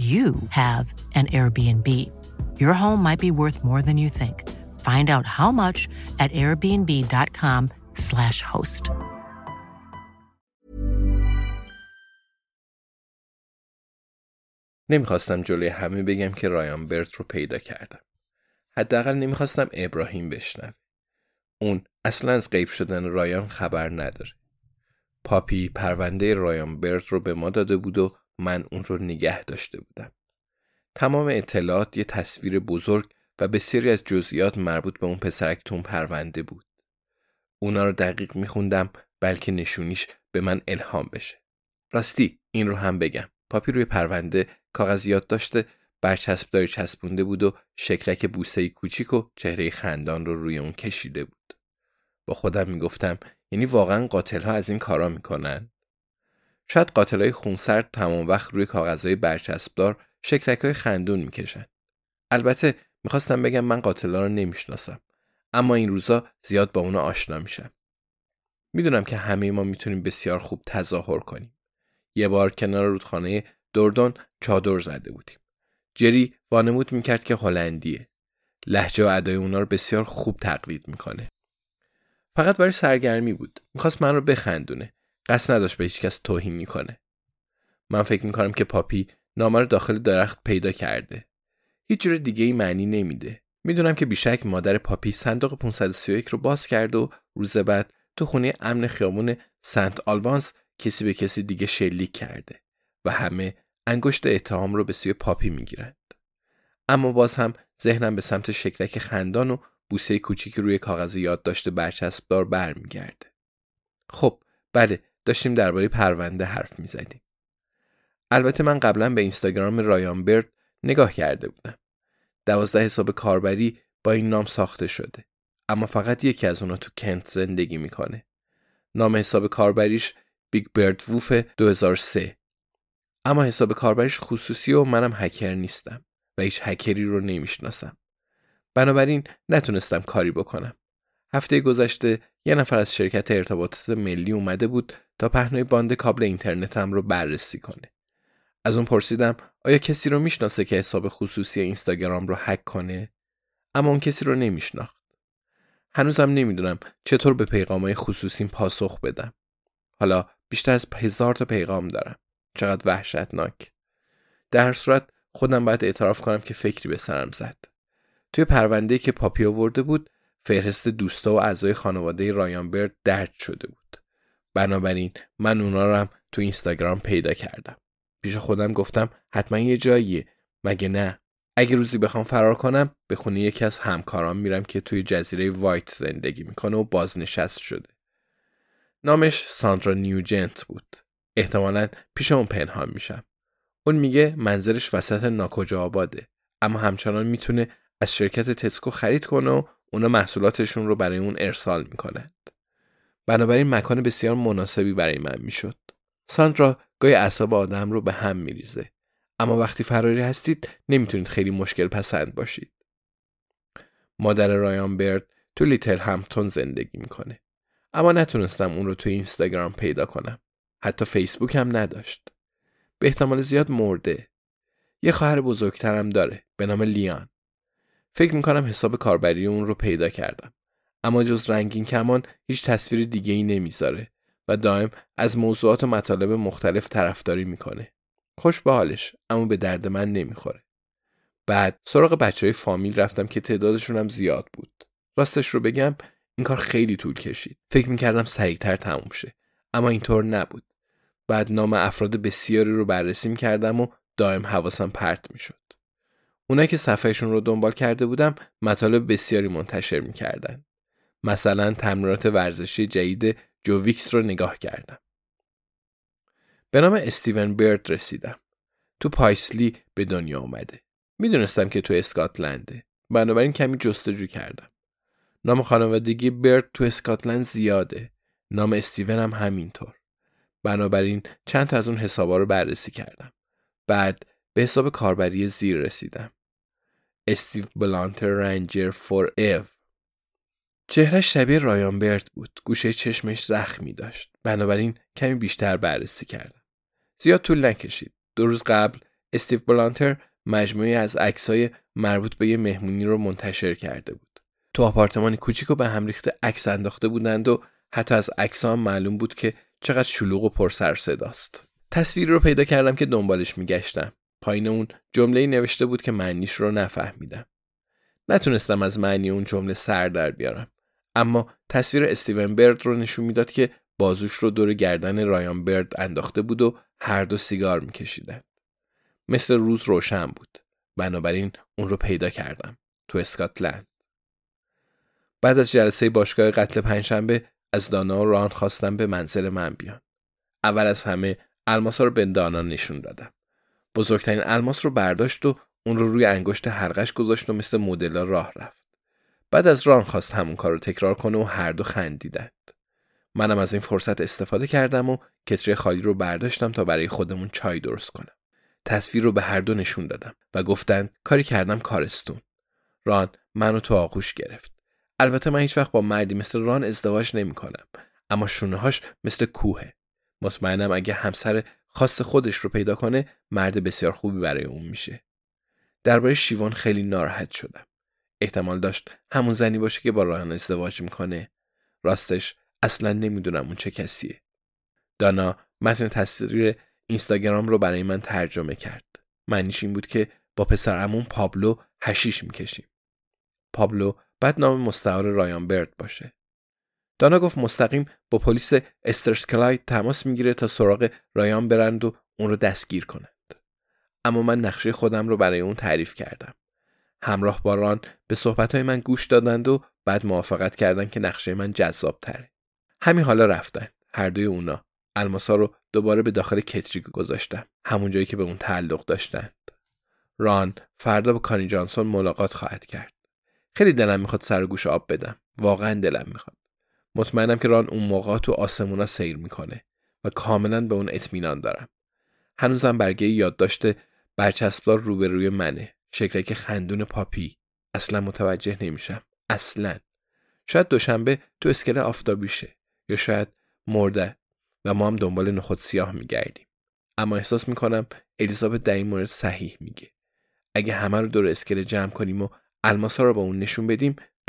you have an Airbnb. Your home might be worth more than you think. Find out how much at airbnb.com/slash host. نمی‌خواستم جلوی همه بگم که رایان برت رو پیدا کردم. حداقل نمی‌خواستم ابراهیم بشنوه. اون اصلا از غیب شدن رایان خبر نداره. پاپی پرونده رایان برت رو به ما داده بود و من اون رو نگه داشته بودم. تمام اطلاعات یه تصویر بزرگ و بسیاری از جزئیات مربوط به اون پسرک تون پرونده بود. اونا رو دقیق میخوندم بلکه نشونیش به من الهام بشه. راستی این رو هم بگم. پاپی روی پرونده کاغذ یاد داشته برچسبداری چسبونده بود و شکلک بوسه کوچیک و چهره خندان رو روی اون کشیده بود. با خودم می‌گفتم یعنی واقعا قاتل ها از این کارا می‌کنن؟ شاید قاتلای خونسرد تمام وقت روی کاغذهای برچسبدار شکلک های خندون می‌کشن. البته می‌خواستم بگم من قاتلا رو نمی‌شناسم اما این روزا زیاد با اونا آشنا میشم. می‌دونم که همه ما می‌تونیم بسیار خوب تظاهر کنیم. یه بار کنار رودخانه دردون چادر زده بودیم. جری وانمود می‌کرد که هلندیه. لحجه و ادای اونا رو بسیار خوب تقلید می‌کنه. فقط برای سرگرمی بود. می‌خواست من رو بخندونه. قصد نداشت به هیچکس توهین می‌کنه. من فکر می‌کنم که پاپی نامه رو داخل درخت پیدا کرده. هیچ جور دیگه ای معنی نمیده. می‌دونم که بیشک مادر پاپی صندوق 531 رو باز کرد و روز بعد تو خونه امن خیابون سنت آلبانس کسی به کسی دیگه شلیک کرده و همه انگشت اتهام رو به سوی پاپی می‌گیرند. اما باز هم ذهنم به سمت شکلک خندان و بوسه کوچیکی روی کاغذ یادداشت برچسبدار برمیگرده. خب بله داشتیم درباره پرونده حرف می‌زدیم. البته من قبلا به اینستاگرام رایان برد نگاه کرده بودم. دوازده حساب کاربری با این نام ساخته شده. اما فقط یکی از اونا تو کنت زندگی می‌کنه. نام حساب کاربریش Big Bird Woof 2003. اما حساب کاربریش خصوصی و منم هکر نیستم و هیچ هکری رو نمی‌شناسم. بنابراین نتونستم کاری بکنم. هفته گذشته یه نفر از شرکت ارتباطات ملی اومده بود تا پهنای باند کابل اینترنتم رو بررسی کنه. از اون پرسیدم آیا کسی رو می‌شناسه که حساب خصوصی اینستاگرام رو هک کنه؟ اما اون کسی رو نمیشناخت. هنوزم نمی‌دونم چطور به پیغامهای خصوصیم پاسخ بدم. حالا بیشتر از هزار تا پیغام دارم. چقدر وحشتناک. در هر صورت خودم باید اعتراف کنم که فکری به سرم زد. توی پرونده که پاپی آورده بود فهرست دوستا و اعضای خانواده رایان برد درد شده بود. بنابراین من اونا رو هم تو اینستاگرام پیدا کردم. پیش خودم گفتم حتما یه جاییه. مگه نه؟ اگه روزی بخوام فرار کنم به خونه یکی از همکارام میرم که توی جزیره وایت زندگی می‌کنه و بازنشست شده. نامش ساندرا نیوجنت بود. احتمالا پیش اون پنهان میشم. اون میگه منظرش وسط ناکجا آباده اما همچنان می‌تونه از شرکت تسکو خرید کنه و اونا محصولاتشون رو برای اون ارسال می‌کنند بنابراین مکان بسیار مناسبی برای من می‌شد ساندرا گاهی اعصاب آدم رو به هم میریزه اما وقتی فراری هستید نمی‌تونید خیلی مشکل پسند باشید. مادر رایان برد تو لیتل همتون زندگی می‌کنه. اما نتونستم اون رو تو اینستاگرام پیدا کنم. حتی فیسبوک هم نداشت. به احتمال زیاد مرده. یه خواهر بزرگترم داره به نام لیان. فکر می‌کنم حساب کاربری اون رو پیدا کردم. اما جز رنگین کمان هیچ تصویر دیگه ای نمی‌ذاره و دائم از موضوعات و مطالب مختلف طرفداری می‌کنه. خوش به حالش اما به درد من نمی‌خوره. بعد سراغ بچه های فامیل رفتم که تعدادشون هم زیاد بود. راستش رو بگم این کار خیلی طول کشید. فکر می‌کردم سریعتر تموم شه. اما اینطور نبود. بعد نام افراد بسیاری رو بررسی کردم و دائم حواسم پرت می‌شد. اونایی که صفحهشون رو دنبال کرده بودم مطالب بسیاری منتشر می‌کردن. مثلا تمرینات ورزشی جدید جوویکس رو نگاه کردم. به نام استیون برد رسیدم. تو پایسلی به دنیا اومده. می‌دونستم که تو اسکاتلنده. بنابراین کمی جستجو کردم. نام خانوادگی برد تو اسکاتلند زیاده. نام استیون هم همینطور. بنابراین چند تا از اون حسابا رو بررسی کردم. بعد به حساب کاربری زیر رسیدم. استیو بلانتر رنجر فور ایو چهرش شبیه رایان برد بود. گوشه چشمش زخمی داشت. بنابراین کمی بیشتر بررسی کردم. زیاد طول نکشید. دو روز قبل استیو بلانتر مجموعی از عکسای مربوط به یه مهمونی رو منتشر کرده بود. تو آپارتمانی کوچیک و به هم ریخته عکس انداخته بودند و حتی از عکس هم معلوم بود که چقدر شلوغ و پر سر صداست. تصویری رو پیدا کردم که دنبالش میگشتم. پایین اون جمله نوشته بود که معنیش رو نفهمیدم. نتونستم از معنی اون جمله سر در بیارم. اما تصویر استیون برد رو نشون می‌داد که بازوش رو دور گردن رایان برد انداخته بود و هر دو سیگار میکشیدن. مثل روز روشن بود. بنابراین اون رو پیدا کردم. تو اسکاتلند. بعد از جلسه باشگاه قتل پنجشنبه از دانا و ران خواستم به منزل من بیان. اول از همه الماس رو به دانا نشون دادم. بزرگترین الماس رو برداشت و اون رو روی انگشت حلقش گذاشت و مثل مدل راه رفت. بعد از ران خواست همون کار رو تکرار کنه و هر دو خندیدند. منم از این فرصت استفاده کردم و کتری خالی رو برداشتم تا برای خودمون چای درست کنم. تصویر رو به هر دو نشون دادم و گفتند کاری کردم کارستون. ران منو تو آغوش گرفت. البته من هیچ وقت با مردی مثل ران ازدواج نمی کنم. اما شونههاش مثل کوهه. مطمئنم اگه همسر خاص خودش رو پیدا کنه مرد بسیار خوبی برای اون میشه. درباره شیوان خیلی ناراحت شدم. احتمال داشت همون زنی باشه که با ران ازدواج می‌کنه. راستش اصلا نمی‌دونم اون چه کسیه. دانا متن تصویر اینستاگرام رو برای من ترجمه کرد. معنیش این بود که با پسرمون پابلو هشیش می‌کشیم. پابلو بعد نام مستعار رایان برد باشه. دانا گفت مستقیم با پلیس استرسکلای تماس می‌گیره تا سراغ رایان برند و اون رو دستگیر کنند. اما من نقشه خودم رو برای اون تعریف کردم. همراه با ران به صحبتهای من گوش دادند و بعد موافقت کردند که نقشه من جذاب تره. همین حالا رفتن. هر دوی اونا. الماسا رو دوباره به داخل کتری گذاشتم. همون جایی که به اون تعلق داشتند. ران فردا با کانی جانسون ملاقات خواهد کرد. خیلی دلم می‌خواد سر گوش آب بدم. واقعا دلم می‌خواد. مطمئنم که ران اون موقع تو آسمونا سیر می‌کنه و کاملا به اون اطمینان دارم. هنوزم برگه یادداشت برچسبدار روبروی منه. شکلک خندون پاپی. اصلا متوجه نمیشم. اصلا. شاید دوشنبه تو اسکل آفتابیشه یا شاید مرده و ما هم دنبال نخود سیاه میگردیم. اما احساس می‌کنم الیزابت در این مورد صحیح میگه. اگه همه رو دور اسکله جمع کنیم و الماسا رو با اون نشون بدیم